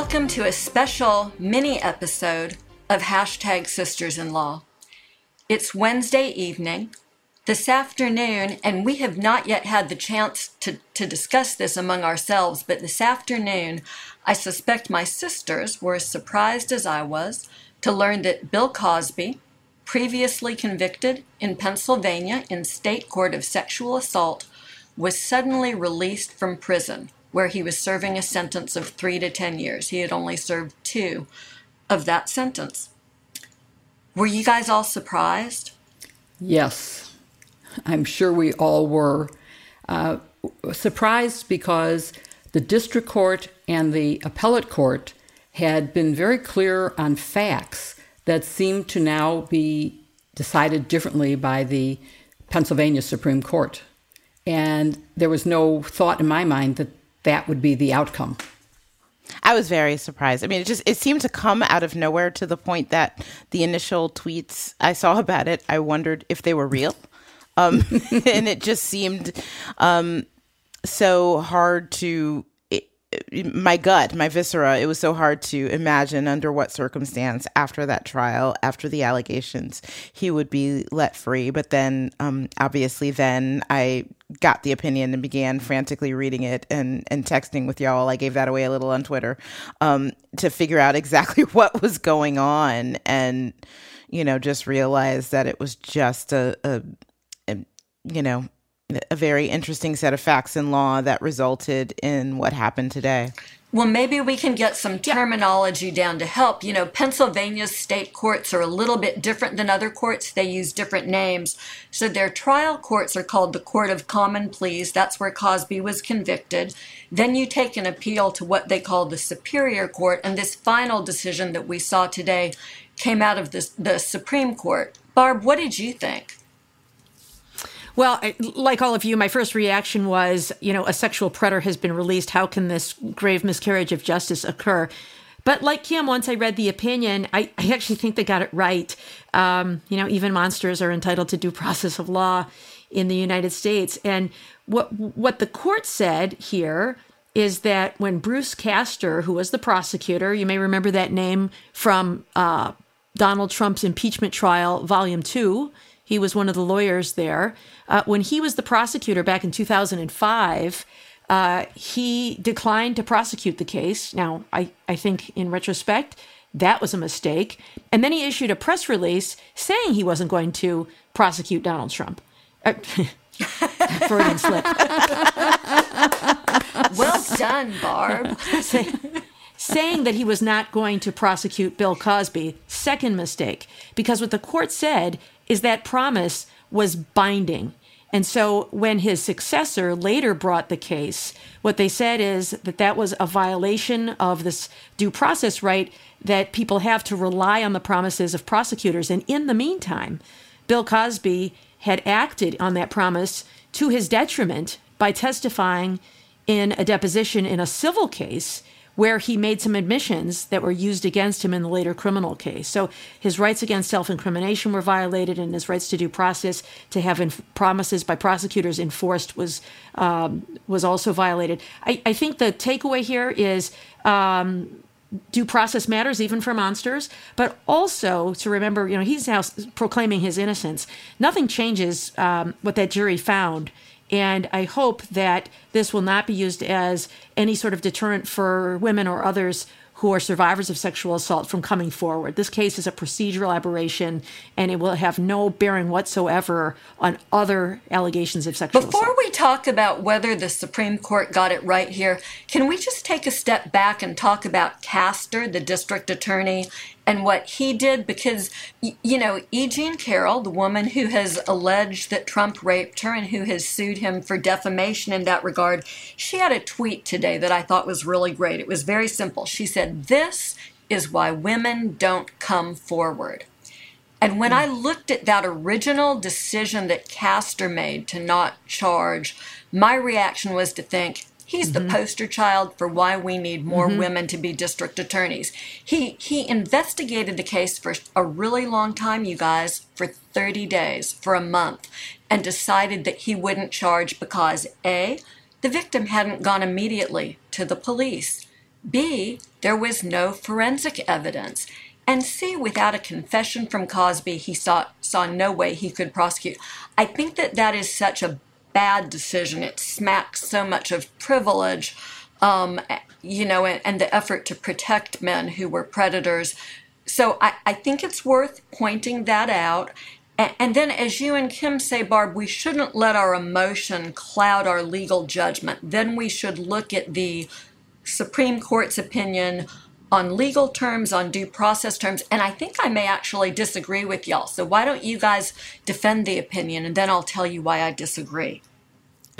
Welcome to a special mini episode of Hashtag Sisters in Law. It's Wednesday evening, this afternoon, and we have not yet had the chance to, to discuss this among ourselves, but this afternoon, I suspect my sisters were as surprised as I was to learn that Bill Cosby, previously convicted in Pennsylvania in state court of sexual assault, was suddenly released from prison where he was serving a sentence of three to 10 years. He had only served two of that sentence. Were you guys all surprised? Yes, I'm sure we all were. Uh, surprised because the district court and the appellate court had been very clear on facts that seemed to now be decided differently by the Pennsylvania Supreme Court. And there was no thought in my mind that that would be the outcome. I was very surprised. I mean, it just it seemed to come out of nowhere to the point that the initial tweets I saw about it, I wondered if they were real, um, and it just seemed um, so hard to my gut, my viscera, it was so hard to imagine under what circumstance after that trial, after the allegations, he would be let free. But then, um, obviously, then I got the opinion and began frantically reading it and, and texting with y'all. I gave that away a little on Twitter um, to figure out exactly what was going on and, you know, just realize that it was just a, a, a you know, a very interesting set of facts and law that resulted in what happened today. Well, maybe we can get some terminology down to help. You know, Pennsylvania's state courts are a little bit different than other courts. They use different names. So their trial courts are called the Court of Common Pleas. That's where Cosby was convicted. Then you take an appeal to what they call the Superior Court. And this final decision that we saw today came out of the, the Supreme Court. Barb, what did you think? Well, like all of you, my first reaction was, you know, a sexual predator has been released. How can this grave miscarriage of justice occur? But like Kim, once I read the opinion, I, I actually think they got it right. Um, you know, even monsters are entitled to due process of law in the United States. And what what the court said here is that when Bruce Castor, who was the prosecutor, you may remember that name from uh, Donald Trump's impeachment trial, Volume Two he was one of the lawyers there. Uh, when he was the prosecutor back in 2005, uh, he declined to prosecute the case. Now, I, I think in retrospect, that was a mistake. And then he issued a press release saying he wasn't going to prosecute Donald Trump. Uh, Freudian slip. well done, Barb. Say, saying that he was not going to prosecute Bill Cosby, second mistake. Because what the court said is that promise was binding. And so when his successor later brought the case, what they said is that that was a violation of this due process right that people have to rely on the promises of prosecutors. And in the meantime, Bill Cosby had acted on that promise to his detriment by testifying in a deposition in a civil case where he made some admissions that were used against him in the later criminal case. So his rights against self incrimination were violated, and his rights to due process to have inf- promises by prosecutors enforced was um, was also violated. I, I, think the takeaway here is. Um, due process matters even for monsters, but also to remember, you know, he's now proclaiming his innocence. Nothing changes um, what that jury found. And I hope that this will not be used as any sort of deterrent for women or others who are survivors of sexual assault from coming forward. This case is a procedural aberration and it will have no bearing whatsoever on other allegations of sexual Before assault. Before we talk about whether the Supreme Court got it right here, can we just take a step back and talk about Castor, the district attorney, and what he did because you know E. Jean Carroll, the woman who has alleged that Trump raped her and who has sued him for defamation in that regard, she had a tweet today that I thought was really great. It was very simple. She said, "This is why women don't come forward." And when I looked at that original decision that Castor made to not charge, my reaction was to think, He's the mm-hmm. poster child for why we need more mm-hmm. women to be district attorneys. He he investigated the case for a really long time, you guys, for 30 days, for a month, and decided that he wouldn't charge because A, the victim hadn't gone immediately to the police. B, there was no forensic evidence. And C, without a confession from Cosby, he saw, saw no way he could prosecute. I think that that is such a bad decision. It smacks so much of privilege, um, you know, and, and, the effort to protect men who were predators. So I, I think it's worth pointing that out. And, and then, as you and Kim say, Barb, we shouldn't let our emotion cloud our legal judgment. Then we should look at the Supreme Court's opinion on legal terms, on due process terms, and I think I may actually disagree with y'all. So why don't you guys defend the opinion, and then I'll tell you why I disagree.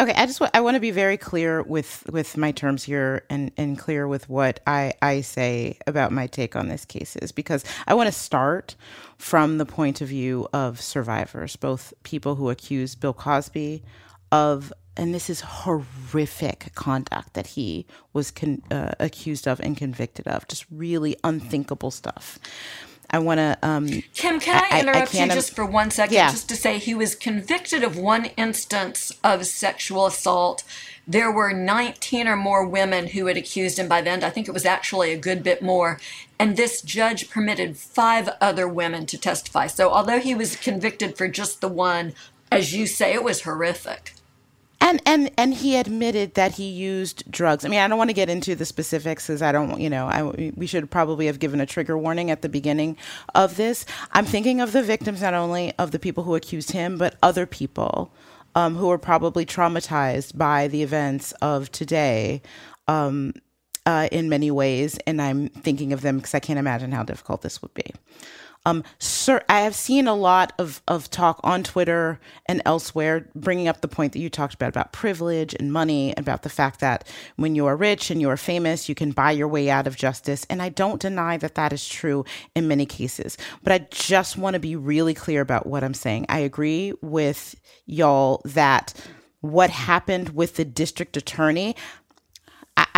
Okay, I just I want to be very clear with with my terms here and and clear with what I I say about my take on this cases because I want to start from the point of view of survivors, both people who accuse Bill Cosby of and this is horrific conduct that he was con- uh, accused of and convicted of, just really unthinkable stuff. I want to. Um, Kim, can I interrupt I, I you just for one second? Yeah. Just to say he was convicted of one instance of sexual assault. There were 19 or more women who had accused him by then. I think it was actually a good bit more. And this judge permitted five other women to testify. So although he was convicted for just the one, as you say, it was horrific. And and and he admitted that he used drugs. I mean, I don't want to get into the specifics because I don't, you know, I, we should probably have given a trigger warning at the beginning of this. I'm thinking of the victims, not only of the people who accused him, but other people um, who were probably traumatized by the events of today. Um, uh, in many ways, and I'm thinking of them because I can't imagine how difficult this would be. Um, sir, I have seen a lot of, of talk on Twitter and elsewhere bringing up the point that you talked about about privilege and money, about the fact that when you are rich and you are famous, you can buy your way out of justice. And I don't deny that that is true in many cases. But I just want to be really clear about what I'm saying. I agree with y'all that what happened with the district attorney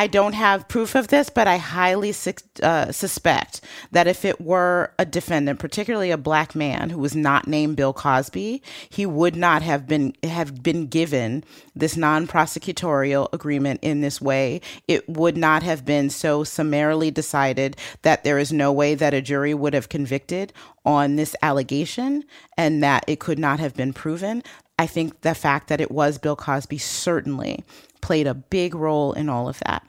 I don't have proof of this, but I highly uh, suspect that if it were a defendant, particularly a black man who was not named Bill Cosby, he would not have been have been given this non-prosecutorial agreement in this way. It would not have been so summarily decided that there is no way that a jury would have convicted on this allegation and that it could not have been proven. I think the fact that it was Bill Cosby certainly played a big role in all of that.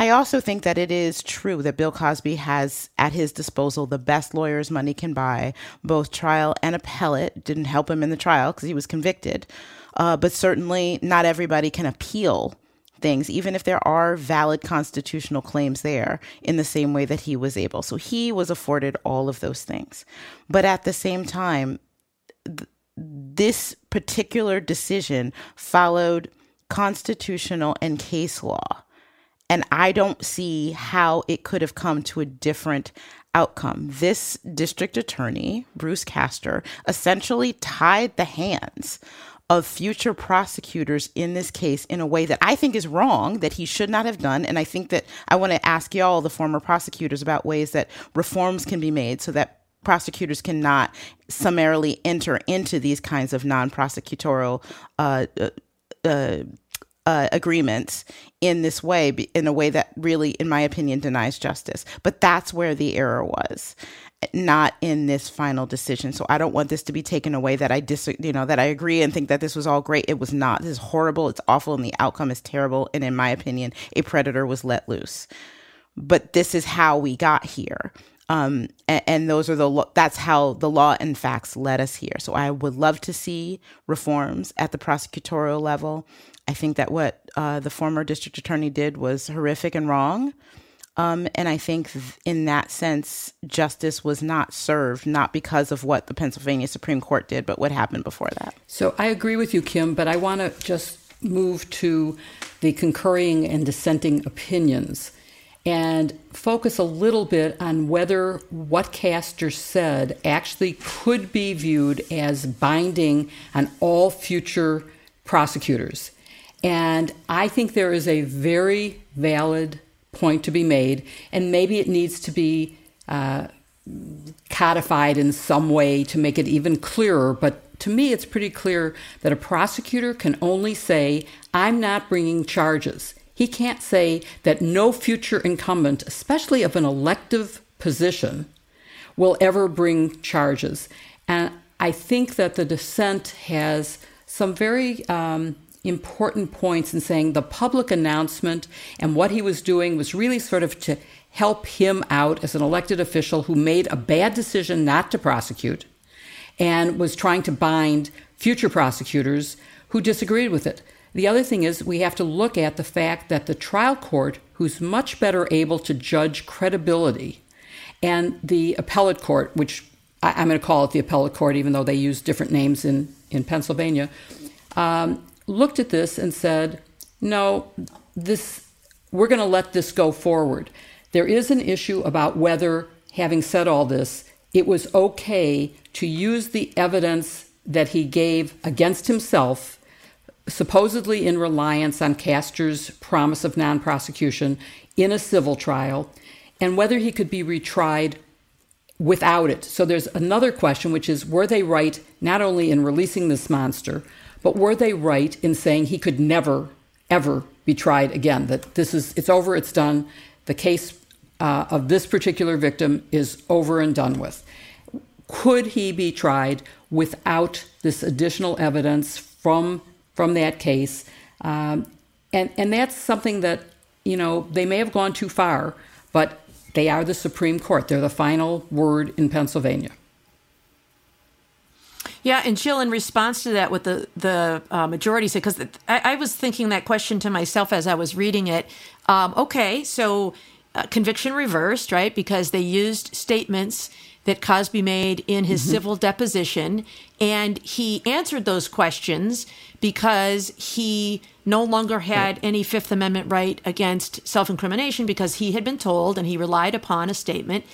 I also think that it is true that Bill Cosby has at his disposal the best lawyers money can buy, both trial and appellate. Didn't help him in the trial because he was convicted. Uh, but certainly not everybody can appeal things, even if there are valid constitutional claims there, in the same way that he was able. So he was afforded all of those things. But at the same time, th- this particular decision followed constitutional and case law. And I don't see how it could have come to a different outcome. This district attorney, Bruce Castor, essentially tied the hands of future prosecutors in this case in a way that I think is wrong, that he should not have done. And I think that I want to ask y'all, the former prosecutors, about ways that reforms can be made so that prosecutors cannot summarily enter into these kinds of non prosecutorial uh, uh, uh, agreements in this way, in a way that really, in my opinion, denies justice. But that's where the error was, not in this final decision. So I don't want this to be taken away that I dis, you know, that I agree and think that this was all great. It was not. This is horrible. It's awful, and the outcome is terrible. And in my opinion, a predator was let loose. But this is how we got here. Um, and, and, those are the that's how the law and facts led us here. So I would love to see reforms at the prosecutorial level. I think that what uh, the former district attorney did was horrific and wrong. Um, and I think in that sense, justice was not served, not because of what the Pennsylvania Supreme Court did, but what happened before that. So I agree with you, Kim, but I want to just move to the concurring and dissenting opinions and focus a little bit on whether what Castor said actually could be viewed as binding on all future prosecutors. And I think there is a very valid point to be made, and maybe it needs to be uh, codified in some way to make it even clearer. But to me, it's pretty clear that a prosecutor can only say, I'm not bringing charges. He can't say that no future incumbent, especially of an elective position, will ever bring charges. And I think that the dissent has some very um, important points in saying the public announcement and what he was doing was really sort of to help him out as an elected official who made a bad decision not to prosecute and was trying to bind future prosecutors who disagreed with it. The other thing is we have to look at the fact that the trial court, who's much better able to judge credibility, and the appellate court, which I, am going to call it the appellate court, even though they use different names in, in Pennsylvania, um, looked at this and said, no, this, we're going to let this go forward. There is an issue about whether, having said all this, it was okay to use the evidence that he gave against himself supposedly in reliance on Castor's promise of non prosecution in a civil trial, and whether he could be retried without it. So there's another question, which is were they right not only in releasing this monster, but were they right in saying he could never, ever be tried again? That this is, it's over, it's done. The case uh, of this particular victim is over and done with. Could he be tried without this additional evidence from from that case. Um, and, and that's something that, you know, they may have gone too far, but they are the Supreme Court. They're the final word in Pennsylvania. Yeah, and Jill, in response to that, what the the uh, majority said, because I, I, was thinking that question to myself as I was reading it. Um, okay, so uh, conviction reversed, right? Because they used statements that Cosby made in his mm-hmm. civil deposition. And he answered those questions because he no longer had right. any Fifth Amendment right against self incrimination because he had been told and he relied upon a statement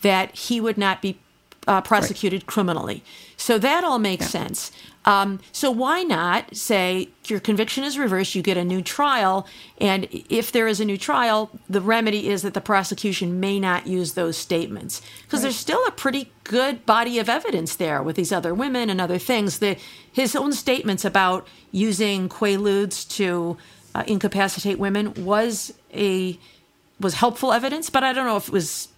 that he would not be uh, prosecuted right. criminally. So that all makes yeah. sense. Um, so why not say your conviction is reversed, you get a new trial, and if there is a new trial, the remedy is that the prosecution may not use those statements because right. there's still a pretty good body of evidence there with these other women and other things. The, his own statements about using quaaludes to uh, incapacitate women was a was helpful evidence, but I don't know if it was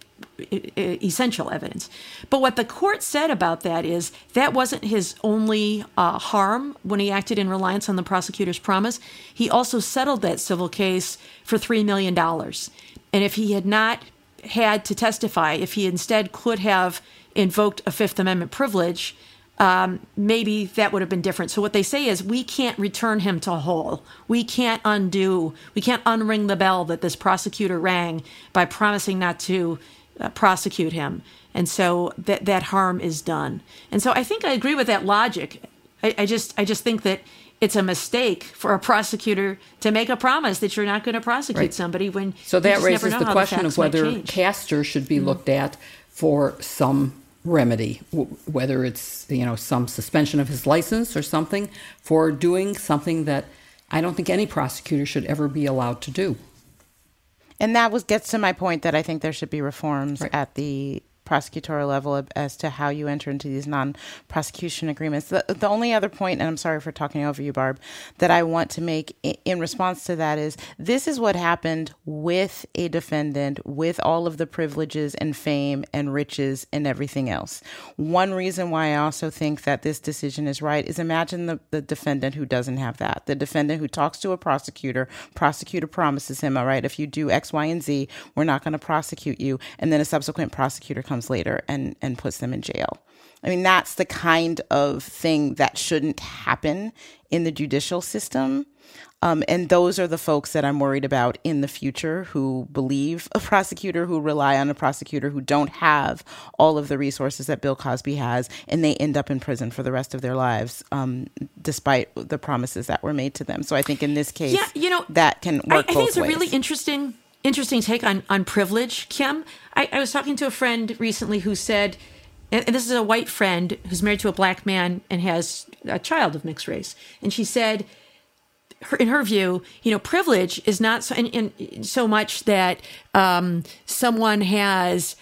essential evidence. But what the court said about that is that wasn't his only uh, harm when he acted in reliance on the prosecutor's promise. He also settled that civil case for $3 million. And if he had not had to testify, if he instead could have invoked a Fifth Amendment privilege, um, maybe that would have been different. So what they say is we can't return him to whole. We can't undo, we can't unring the bell that this prosecutor rang by promising not to uh, prosecute him. And so that that harm is done. And so I think I agree with that logic. I, I just I just think that it's a mistake for a prosecutor to make a promise that you're not going to prosecute right. somebody when so that raises the question the of whether Castor should be mm-hmm. looked at for some remedy whether it's you know some suspension of his license or something for doing something that I don't think any prosecutor should ever be allowed to do and that was gets to my point that I think there should be reforms right. at the prosecutorial level as to how you enter into these non-prosecution agreements. The, the only other point, and I'm sorry for talking over you, Barb, that I want to make in response to that is this is what happened with a defendant with all of the privileges and fame and riches and everything else. One reason why I also think that this decision is right is imagine the, the defendant who doesn't have that. The defendant who talks to a prosecutor, prosecutor promises him, all right, if you do X, Y, and Z, we're not going to prosecute you. And then a subsequent prosecutor comes later and, and puts them in jail. I mean, that's the kind of thing that shouldn't happen in the judicial system. Um, and those are the folks that I'm worried about in the future who believe a prosecutor, who rely on a prosecutor, who don't have all of the resources that Bill Cosby has, and they end up in prison for the rest of their lives, um, despite the promises that were made to them. So I think in this case, yeah, you know, that can work. I, I think it's ways. a really interesting, interesting take on on privilege, Kim. I, I was talking to a friend recently who said and this is a white friend who's married to a black man and has a child of mixed race. And she said her, in her view, you know, privilege is not so, in, in, so much that um, someone has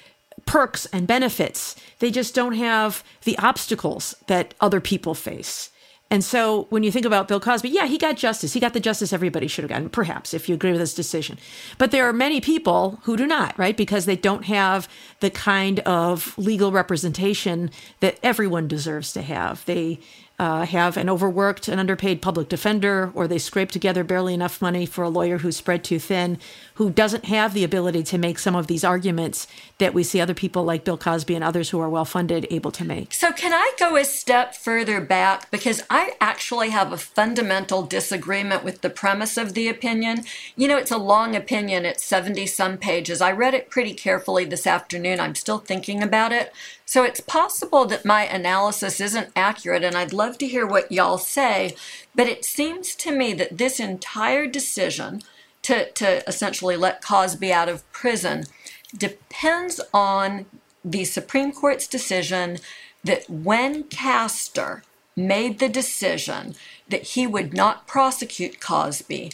perks and benefits. They just don't have the obstacles that other people face. And so when you think about Bill Cosby, yeah, he got justice. He got the justice everybody should have gotten, perhaps, if you agree with his decision. But there are many people who do not, right? Because they don't have the kind of legal representation that everyone deserves to have. They uh, have an overworked and underpaid public defender, or they scrape together barely enough money for a lawyer who's spread too thin, who doesn't have the ability to make some of these arguments that we see other people like Bill Cosby and others who are well funded able to make. So, can I go a step further back? Because I actually have a fundamental disagreement with the premise of the opinion. You know, it's a long opinion, it's 70 some pages. I read it pretty carefully this afternoon. I'm still thinking about it. So it's possible that my analysis isn't accurate, and I'd love to hear what y'all say. But it seems to me that this entire decision to, to essentially let Cosby out of prison depends on the Supreme Court's decision that when Castor made the decision that he would not prosecute Cosby,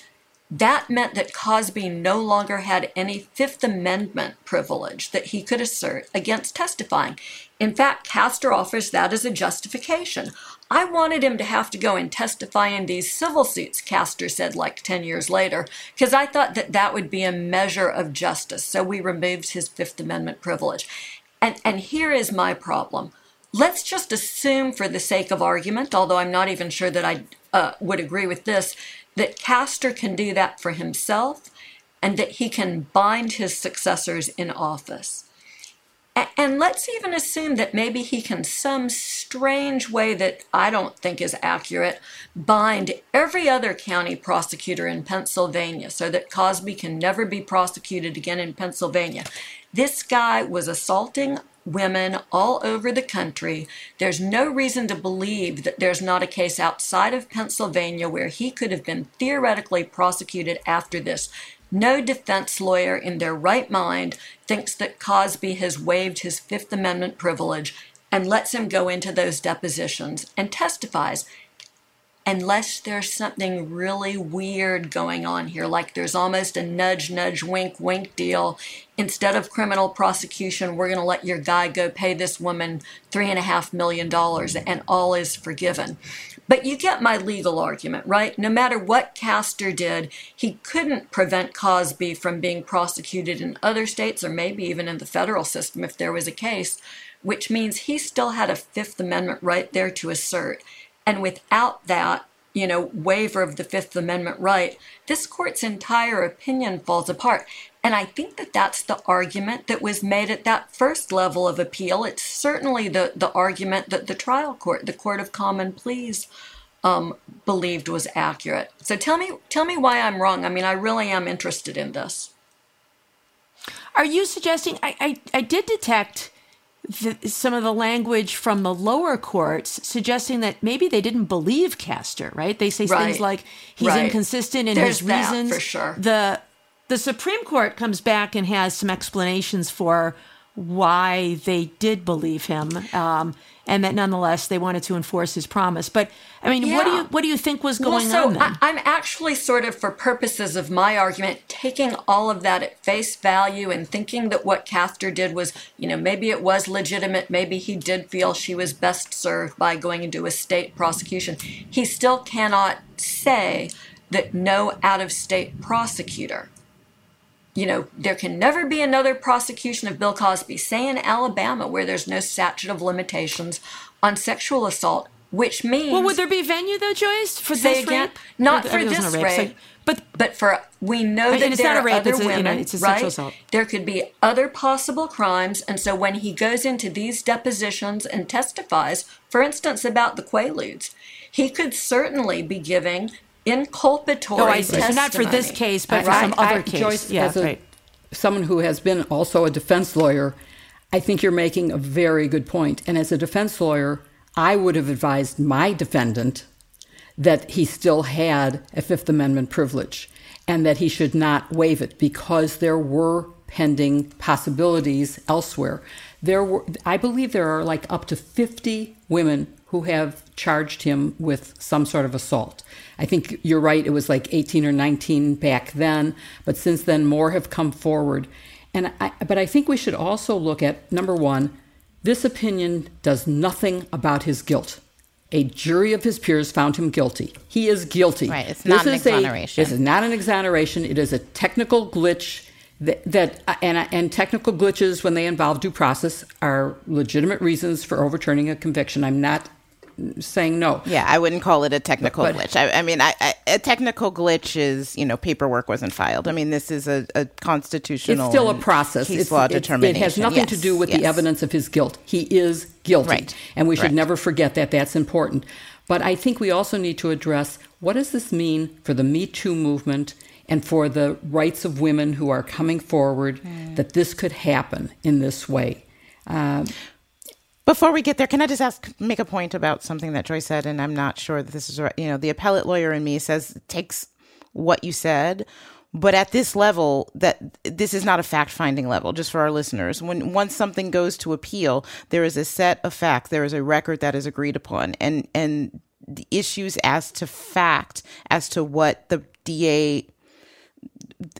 that meant that Cosby no longer had any Fifth Amendment privilege that he could assert against testifying. In fact, Castor offers that as a justification. I wanted him to have to go and testify in these civil suits, Castor said like 10 years later, because I thought that that would be a measure of justice. So we removed his Fifth Amendment privilege. And, and here is my problem. Let's just assume, for the sake of argument, although I'm not even sure that I uh, would agree with this, that Castor can do that for himself and that he can bind his successors in office. And let's even assume that maybe he can, some strange way that I don't think is accurate, bind every other county prosecutor in Pennsylvania so that Cosby can never be prosecuted again in Pennsylvania. This guy was assaulting women all over the country. There's no reason to believe that there's not a case outside of Pennsylvania where he could have been theoretically prosecuted after this. No defense lawyer in their right mind thinks that Cosby has waived his Fifth Amendment privilege and lets him go into those depositions and testifies unless there's something really weird going on here, like there's almost a nudge, nudge, wink, wink deal. Instead of criminal prosecution, we're going to let your guy go pay this woman $3.5 million and all is forgiven. But you get my legal argument, right? No matter what Castor did, he couldn't prevent Cosby from being prosecuted in other states or maybe even in the federal system if there was a case, which means he still had a Fifth Amendment right there to assert. And without that, you know, waiver of the Fifth Amendment right, this court's entire opinion falls apart. And I think that that's the argument that was made at that first level of appeal. It's certainly the, the argument that the trial court, the Court of Common Pleas, um, believed was accurate. So tell me, tell me why I'm wrong. I mean, I really am interested in this. Are you suggesting? I, I, I did detect the, some of the language from the lower courts suggesting that maybe they didn't believe Castor, right? They say right. things like he's right. inconsistent in There's his reasons. for sure. The the Supreme Court comes back and has some explanations for why they did believe him, um, and that nonetheless they wanted to enforce his promise. But I mean, Yeah. what do you what do you think was going well, so on then? I, I'm actually sort of, for purposes of my argument, taking all of that at face value and thinking that what Castor did was, you know, maybe it was legitimate. Maybe he did feel she was best served by going into a state prosecution. He still cannot say that no out of state prosecutor you know, there can never be another prosecution of Bill Cosby, say in Alabama, where there's no statute of limitations on sexual assault, which means. well, would there be venue though, Joyce, for this again? rape? Not Or- for I mean, it wasn't this a rape, so- but But for we know that it's there not a are rape, other it's a- you know, women, it's a sexual right? assault. There could be other possible crimes, and so when he goes into these depositions and testifies, for instance, about the Quaaludes, he could certainly be giving inculpatory oh, I see. So not for this case, but for Right. some other I- case. Joyce, yeah, as a, right. someone who has been also a defense lawyer, I think you're making a very good point. And as a defense lawyer, I would have advised my defendant that he still had a Fifth Amendment privilege and that he should not waive it because there were pending possibilities elsewhere. There were, I believe there are like up to 50 women who have charged him with some sort of assault. I think you're right, it was like 18 or 19 back then, but since then more have come forward. And I, but I think we should also look at number one, this opinion does nothing about his guilt. A jury of his peers found him guilty. He is guilty. Right, it's not an is a- exoneration. this is not an exoneration. It is a technical glitch that, that and, and technical glitches when they involve due process are legitimate reasons for overturning a conviction. I'm not saying no. Yeah, I wouldn't call it a technical But- glitch. I, I mean, I, I, a technical glitch is you know paperwork wasn't filed. I mean, this is a, a constitutional. It's still a process. Case It's- law it's- determination. It has nothing to do with the evidence of his guilt. He is guilty. Right. And we should Right. never forget that. That's important. But I think we also need to address what does this mean for the Me Too movement and for the rights of women who are coming forward Hmm. that this could happen in this way. Uh, Before we get there, can I just ask, make a point about something that Joyce said, and I'm not sure that this is right. You know, the appellate lawyer in me says takes what you said, but at this level, that this is not a fact finding level. Just for our listeners, when once something goes to appeal, there is a set of facts, there is a record that is agreed upon, and and the issues as to fact, as to what the DA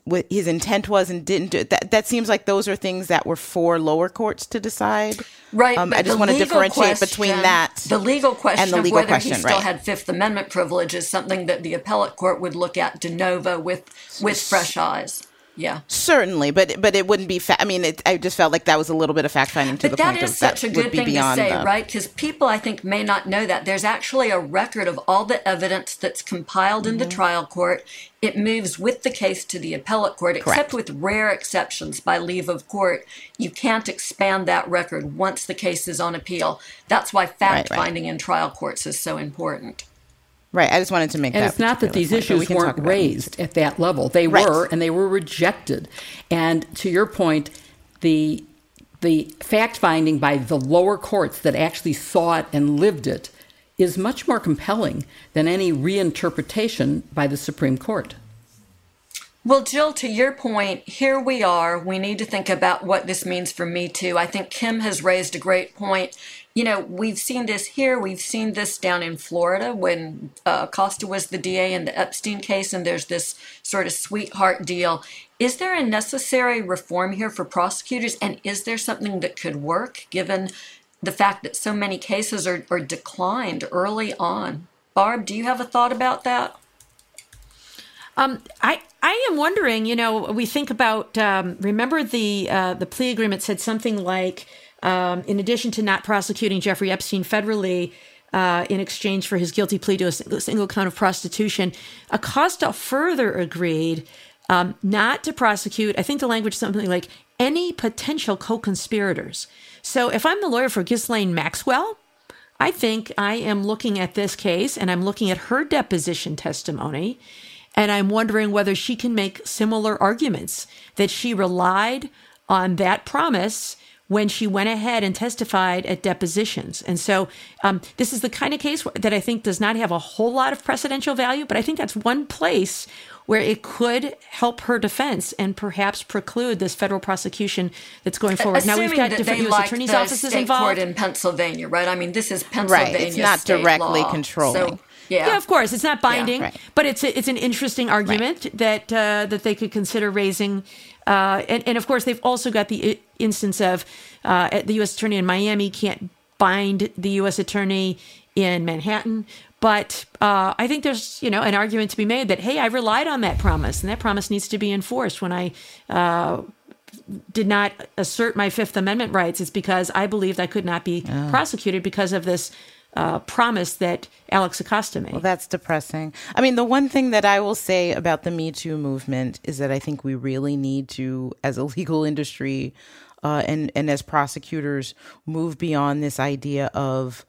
what his intent was and didn't do that that seems like those are things that were for lower courts to decide Right. um, i just want to differentiate between that The legal question and the of legal whether question he still right had Fifth Amendment privilege is something that the appellate court would look at de novo with with fresh eyes. Yeah. certainly but but it wouldn't be fa- i mean it, i just felt like that was a little bit of fact finding to But the that point is of such that a good be thing to say, the, right? Because people, I think, may not know that. There's actually a record of all the evidence that's compiled in the Mm-hmm. trial court. It moves with the case to the appellate court, except Correct. with rare exceptions by leave of court. You can't expand that record once the case is on appeal. That's why fact right. finding in trial courts is so important. Right i just wanted to make And that it's not that these point, but we issues weren't raised at that level. They Right. were, and they were rejected. And to your point, the the fact finding by the lower courts that actually saw it and lived it is much more compelling than any reinterpretation by the Supreme Court. Well, Jill, to your point, here we are. We need to think about what this means for Me Too. I think Kim has raised a great point. You know, we've seen this here. We've seen this down in Florida when uh, Costa was the DA in the Epstein case, and there's this sort of sweetheart deal. Is there a necessary reform here for prosecutors, and is there something that could work given the fact that so many cases are, are declined early on? Barb, do you have a thought about that? Um, I I am wondering. You know, we think about. Um, remember the uh, the plea agreement said something like, um, in addition to not prosecuting Jeffrey Epstein federally. Uh, in exchange for his guilty plea to a single, single count of prostitution, Acosta further agreed um, not to prosecute. I think the language is something like any potential co-conspirators. So if I'm the lawyer for Ghislaine Maxwell, I think I am looking at this case and I'm looking at her deposition testimony and I'm wondering whether she can make similar arguments that she relied on that promise when she went ahead and testified at depositions. And so um, this is the kind of case that I think does not have a whole lot of precedential value, but I think that's one place where it could help her defense and perhaps preclude this federal prosecution that's going forward. Assuming now we've got different U.S. like attorneys' the offices state involved. court in Pennsylvania, right? I mean, this is Pennsylvania. Right, it's not directly law. controlling. So, yeah. Yeah, of course, it's not binding, right. but it's a, it's an interesting argument that uh, that they could consider raising. Uh, and, and of course, they've also got the instance of uh, the U.S. attorney in Miami can't bind the U.S. attorney in Manhattan. But uh, I think there's you know an argument to be made that hey, I relied on that promise, and that promise needs to be enforced. When I uh, did not assert my Fifth Amendment rights, it's because I believed I could not be prosecuted because of this uh, promise that Alex Acosta made. Well, that's depressing. I mean, the one thing that I will say about the Me Too movement is that I think we really need to, as a legal industry uh, and and as prosecutors, move beyond this idea of,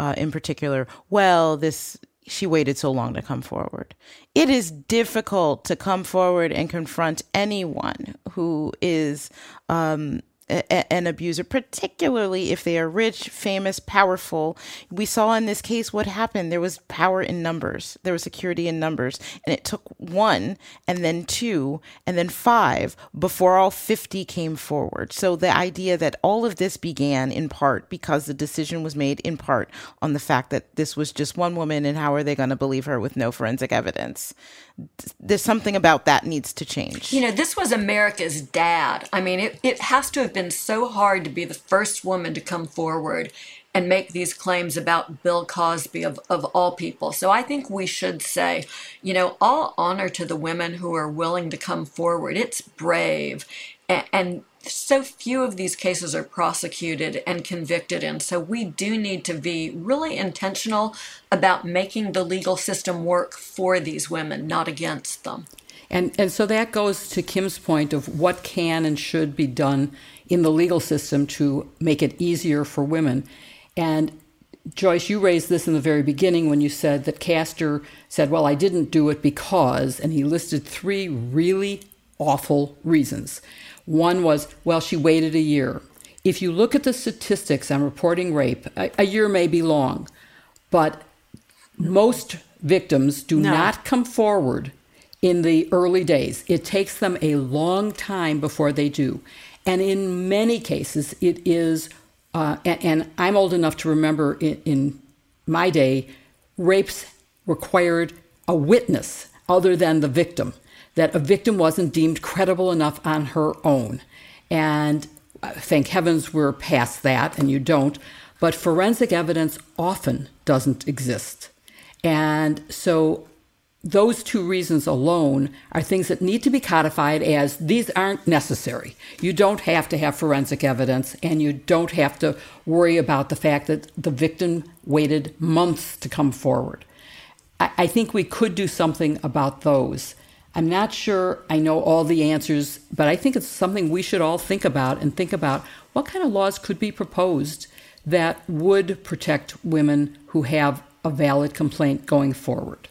uh, in particular, well, this she waited so long to come forward. It is difficult to come forward and confront anyone who is um, an abuser, particularly if they are rich, famous, powerful. We saw in this case what happened. There was power in numbers, there was security in numbers, and it took one, and then two, and then five before all 50 came forward. So the idea that all of this began in part because the decision was made in part on the fact that this was just one woman, and how are they going to believe her with no forensic evidence? There's something about that needs to change. You know, this was America's dad. I mean, it, it has to have been so hard to be the first woman to come forward and make these claims about Bill Cosby of, of all people. So I think we should say, you know, all honor to the women who are willing to come forward. It's brave. And, and so few of these cases are prosecuted and convicted in. So we do need to be really intentional about making the legal system work for these women, not against them. And and so that goes to Kim's point of what can and should be done in the legal system to make it easier for women. And Joyce, you raised this in the very beginning when you said that Castor said, "Well, I didn't do it because," and he listed three really awful reasons. One was, "Well, she waited a year." If you look at the statistics on reporting rape, a, a year may be long, but most victims do No. not come forward in the early days. It takes them a long time before they do. And in many cases, it is, uh, and, and I'm old enough to remember in, in my day, rapes required a witness other than the victim, that a victim wasn't deemed credible enough on her own. And uh, thank heavens we're past that, and you don't. But forensic evidence often doesn't exist. And so those two reasons alone are things that need to be codified as these aren't necessary. You don't have to have forensic evidence, and you don't have to worry about the fact that the victim waited months to come forward. I, I think we could do something about those. I'm not sure I know all the answers, but I think it's something we should all think about and think about what kind of laws could be proposed that would protect women who have a valid complaint going forward.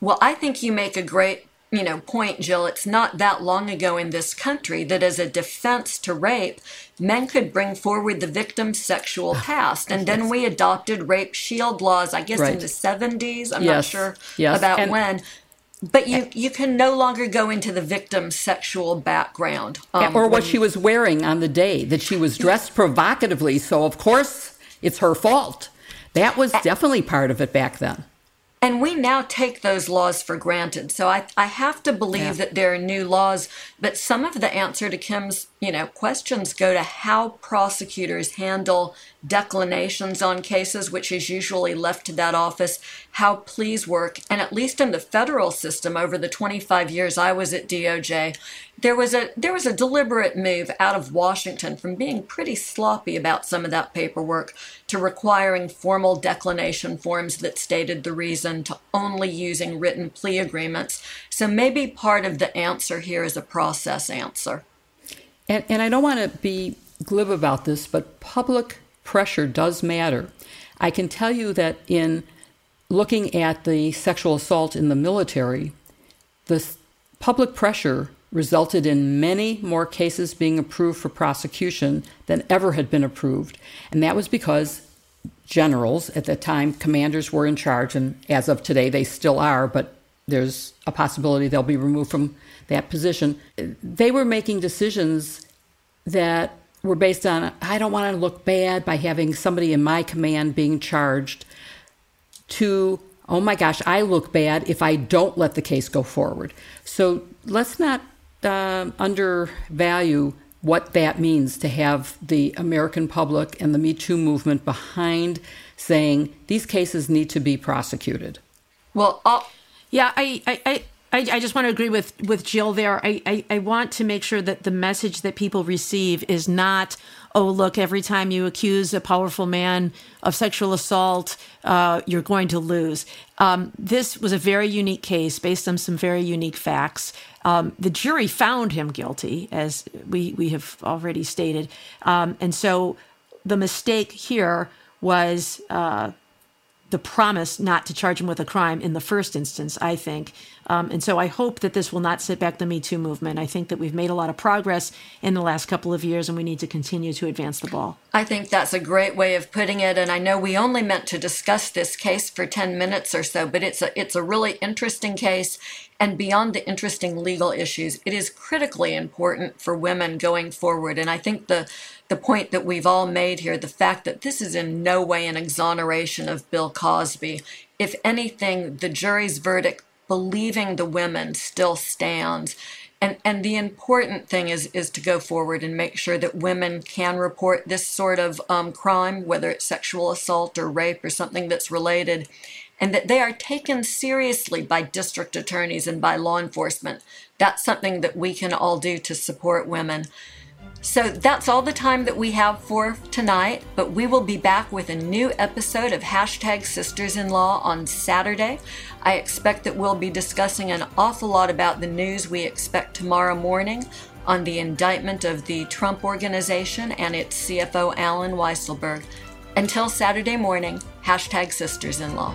Well, I think you make a great, you know, point, Jill. It's not that long ago in this country that as a defense to rape, men could bring forward the victim's sexual past. And then we adopted rape shield laws, I guess in the 70s. I'm not sure Yes. about And- when. But you, you can no longer go into the victim's sexual background. um, or when what she was wearing on the day, that she was dressed provocatively, so of course it's her fault. That was definitely part of it back then. And we now take those laws for granted. So I, I have to believe that there are new laws, but some of the answer to Kim's, you know, questions go to how prosecutors handle declinations on cases, which is usually left to that office, how pleas work, and at least in the federal system over the 25 years I was at DOJ, there was a there was a deliberate move out of Washington from being pretty sloppy about some of that paperwork to requiring formal declination forms that stated the reason to only using written plea agreements. So maybe part of the answer here is a process answer. And, and I don't want to be glib about this, but public pressure does matter. I can tell you that in looking at the sexual assault in the military, the public pressure resulted in many more cases being approved for prosecution than ever had been approved. And that was because generals, at the time, commanders were in charge, and as of today, they still are, but there's a possibility they'll be removed from that position. They were making decisions that were based on I don't want to look bad by having somebody in my command being charged, to oh my gosh, I look bad if I don't let the case go forward. So let's not uh, undervalue what that means to have the American public and the Me Too movement behind saying these cases need to be prosecuted. Well, I'll- yeah, I, I, I I, just want to agree with, with Jill there. I, I, I, want to make sure that the message that people receive is not, oh, look, every time you accuse a powerful man of sexual assault, uh, you're going to lose. Um, this was a very unique case based on some very unique facts. Um, the jury found him guilty, as we, we have already stated. Um, and so the mistake here was uh, the promise not to charge him with a crime in the first instance, I think. Um, and so I hope that this will not sit back the Me Too movement. I think that we've made a lot of progress in the last couple of years and we need to continue to advance the ball. I think that's a great way of putting it. And I know we only meant to discuss this case for 10 minutes or so, but it's a, it's a really interesting case. And beyond the interesting legal issues, it is critically important for women going forward. And I think the the point that we've all made here, the fact that this is in no way an exoneration of Bill Cosby. If anything, the jury's verdict believing the women still stands. And, and the important thing is, is to go forward and make sure that women can report this sort of um, crime, whether it's sexual assault or rape or something that's related, and that they are taken seriously by district attorneys and by law enforcement. That's something that we can all do to support women. So that's all the time that we have for tonight, but we will be back with a new episode of Hashtag Sisters in Law on Saturday. I expect that we'll be discussing an awful lot about the news we expect tomorrow morning on the indictment of the Trump Organization and its CFO Allen Weisselberg. Until Saturday morning, hashtag Sisters in Law.